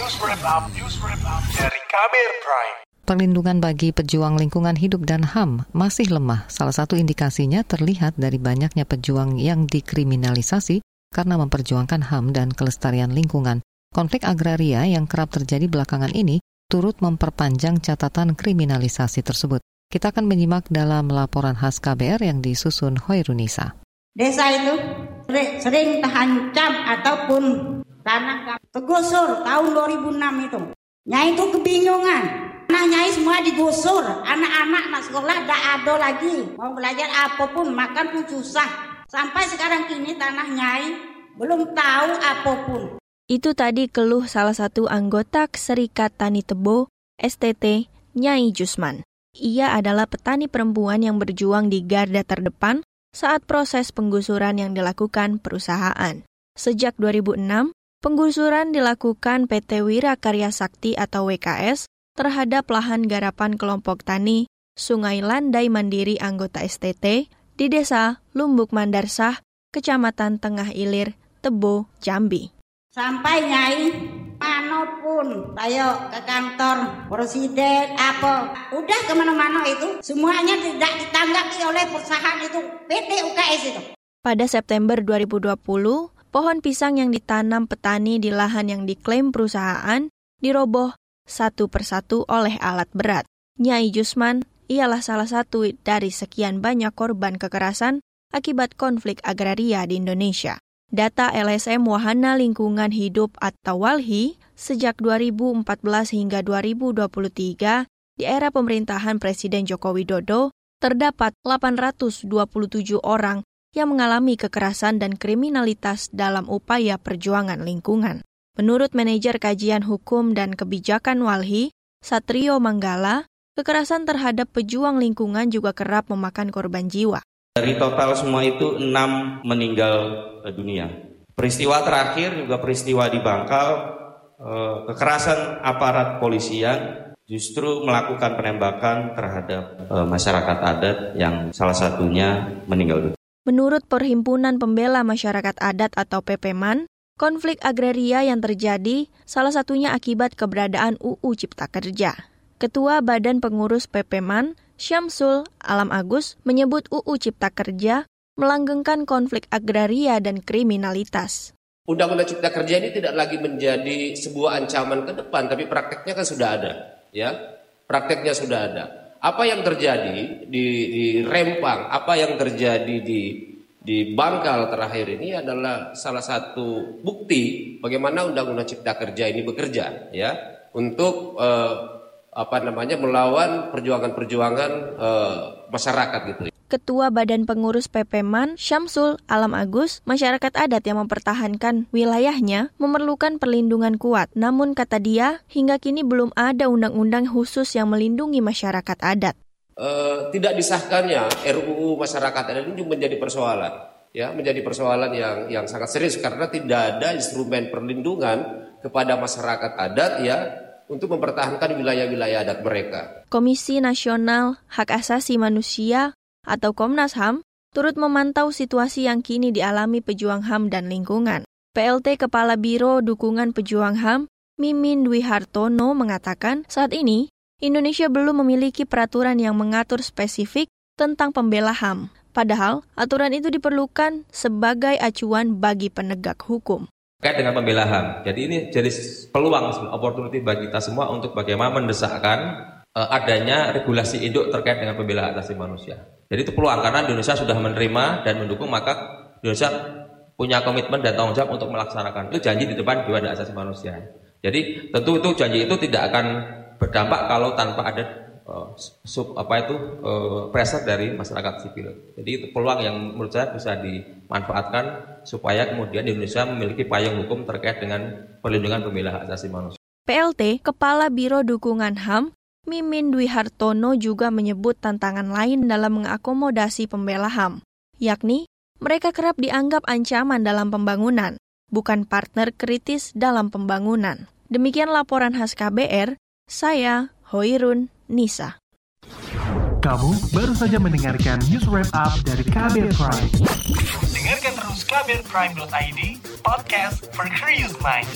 News Wrap Up, News Wrap Up dari Kamer Prime. Perlindungan bagi pejuang lingkungan hidup dan HAM masih lemah. Salah satu indikasinya terlihat dari banyaknya pejuang yang dikriminalisasi karena memperjuangkan HAM dan kelestarian lingkungan. Konflik agraria yang kerap terjadi belakangan ini turut memperpanjang catatan kriminalisasi tersebut. Kita akan menyimak dalam laporan khas KBR yang disusun Hoirunisa. Desa itu sering terhancam ataupun tanah tergusur tahun 2006 itu. Nyai itu kebingungan. Anak nyai semua digusur. Anak-anak anak sekolah tidak ada lagi. Mau belajar apa pun, makan pun susah. Sampai sekarang kini tanah nyai belum tahu apa pun. Itu tadi keluh salah satu anggota Serikat Tani Tebo, STT, Nyai Jusman. Ia adalah petani perempuan yang berjuang di garda terdepan saat proses penggusuran yang dilakukan perusahaan. Sejak 2006, penggusuran dilakukan PT Wira Karya Sakti atau WKS terhadap lahan garapan kelompok tani Sungai Landai Mandiri anggota STT di Desa Lumbuk Mandarsah, Kecamatan Tengah Ilir, Tebo, Jambi. Sampai Nyai mana pun, ayo ke kantor presiden apa, udah ke mana-mana itu semuanya tidak ditanggapi oleh perusahaan itu PT UKS itu. Pada September 2020, pohon pisang yang ditanam petani di lahan yang diklaim perusahaan diroboh satu persatu oleh alat berat. Nyai Jusman ialah salah satu dari sekian banyak korban kekerasan akibat konflik agraria di Indonesia. Data LSM Wahana Lingkungan Hidup atau WALHI sejak 2014 hingga 2023 di era pemerintahan Presiden Joko Widodo terdapat 827 orang yang mengalami kekerasan dan kriminalitas dalam upaya perjuangan lingkungan. Menurut manajer kajian hukum dan kebijakan Walhi, Satrio Manggala, kekerasan terhadap pejuang lingkungan juga kerap memakan korban jiwa. Dari total semua itu enam meninggal eh, dunia. Peristiwa terakhir juga peristiwa di Bangkal, eh, kekerasan aparat polisian justru melakukan penembakan terhadap eh, masyarakat adat yang salah satunya meninggal dunia. Menurut Perhimpunan Pembela Masyarakat Adat atau PPMAN, konflik agraria yang terjadi salah satunya akibat keberadaan UU Cipta Kerja. Ketua Badan Pengurus PPMAN, Syamsul Alam Agus menyebut UU Cipta Kerja melanggengkan konflik agraria dan kriminalitas. Undang-Undang Cipta Kerja ini tidak lagi menjadi sebuah ancaman ke depan, tapi prakteknya kan sudah ada, ya. Prakteknya sudah ada. Apa yang terjadi di, di Rempang, apa yang terjadi di di Bangkal terakhir ini adalah salah satu bukti bagaimana Undang-Undang Cipta Kerja ini bekerja, ya, untuk eh, apa namanya melawan perjuangan-perjuangan uh, masyarakat gitu. Ketua Badan Pengurus PPMAN Syamsul Alam Agus, masyarakat adat yang mempertahankan wilayahnya memerlukan perlindungan kuat. Namun kata dia, hingga kini belum ada undang-undang khusus yang melindungi masyarakat adat. Uh, tidak disahkannya RUU masyarakat adat ini menjadi persoalan, ya menjadi persoalan yang yang sangat serius karena tidak ada instrumen perlindungan kepada masyarakat adat ya untuk mempertahankan wilayah-wilayah adat mereka. Komisi Nasional Hak Asasi Manusia atau Komnas HAM turut memantau situasi yang kini dialami pejuang HAM dan lingkungan. PLT Kepala Biro Dukungan Pejuang HAM, Mimin Dwi Hartono mengatakan saat ini Indonesia belum memiliki peraturan yang mengatur spesifik tentang pembela HAM. Padahal, aturan itu diperlukan sebagai acuan bagi penegak hukum terkait dengan pembela HAM. Jadi ini jadi peluang, opportunity bagi kita semua untuk bagaimana mendesakkan adanya regulasi induk terkait dengan pembela hak asasi manusia. Jadi itu peluang karena Indonesia sudah menerima dan mendukung maka Indonesia punya komitmen dan tanggung jawab untuk melaksanakan itu janji di depan Dewan Hak Asasi Manusia. Jadi tentu itu janji itu tidak akan berdampak kalau tanpa ada uh, sub apa itu uh, pressure dari masyarakat sipil. Jadi itu peluang yang menurut saya bisa dimanfaatkan supaya kemudian Indonesia memiliki payung hukum terkait dengan perlindungan pembela hak asasi manusia. PLT Kepala Biro Dukungan HAM Mimin Dwi Hartono juga menyebut tantangan lain dalam mengakomodasi pembela HAM, yakni mereka kerap dianggap ancaman dalam pembangunan, bukan partner kritis dalam pembangunan. Demikian laporan khas KBR, saya Hoirun Nisa. Kamu baru saja mendengarkan news wrap up dari Kabel Prime. Dengarkan terus kabelprime.id, podcast for curious mind.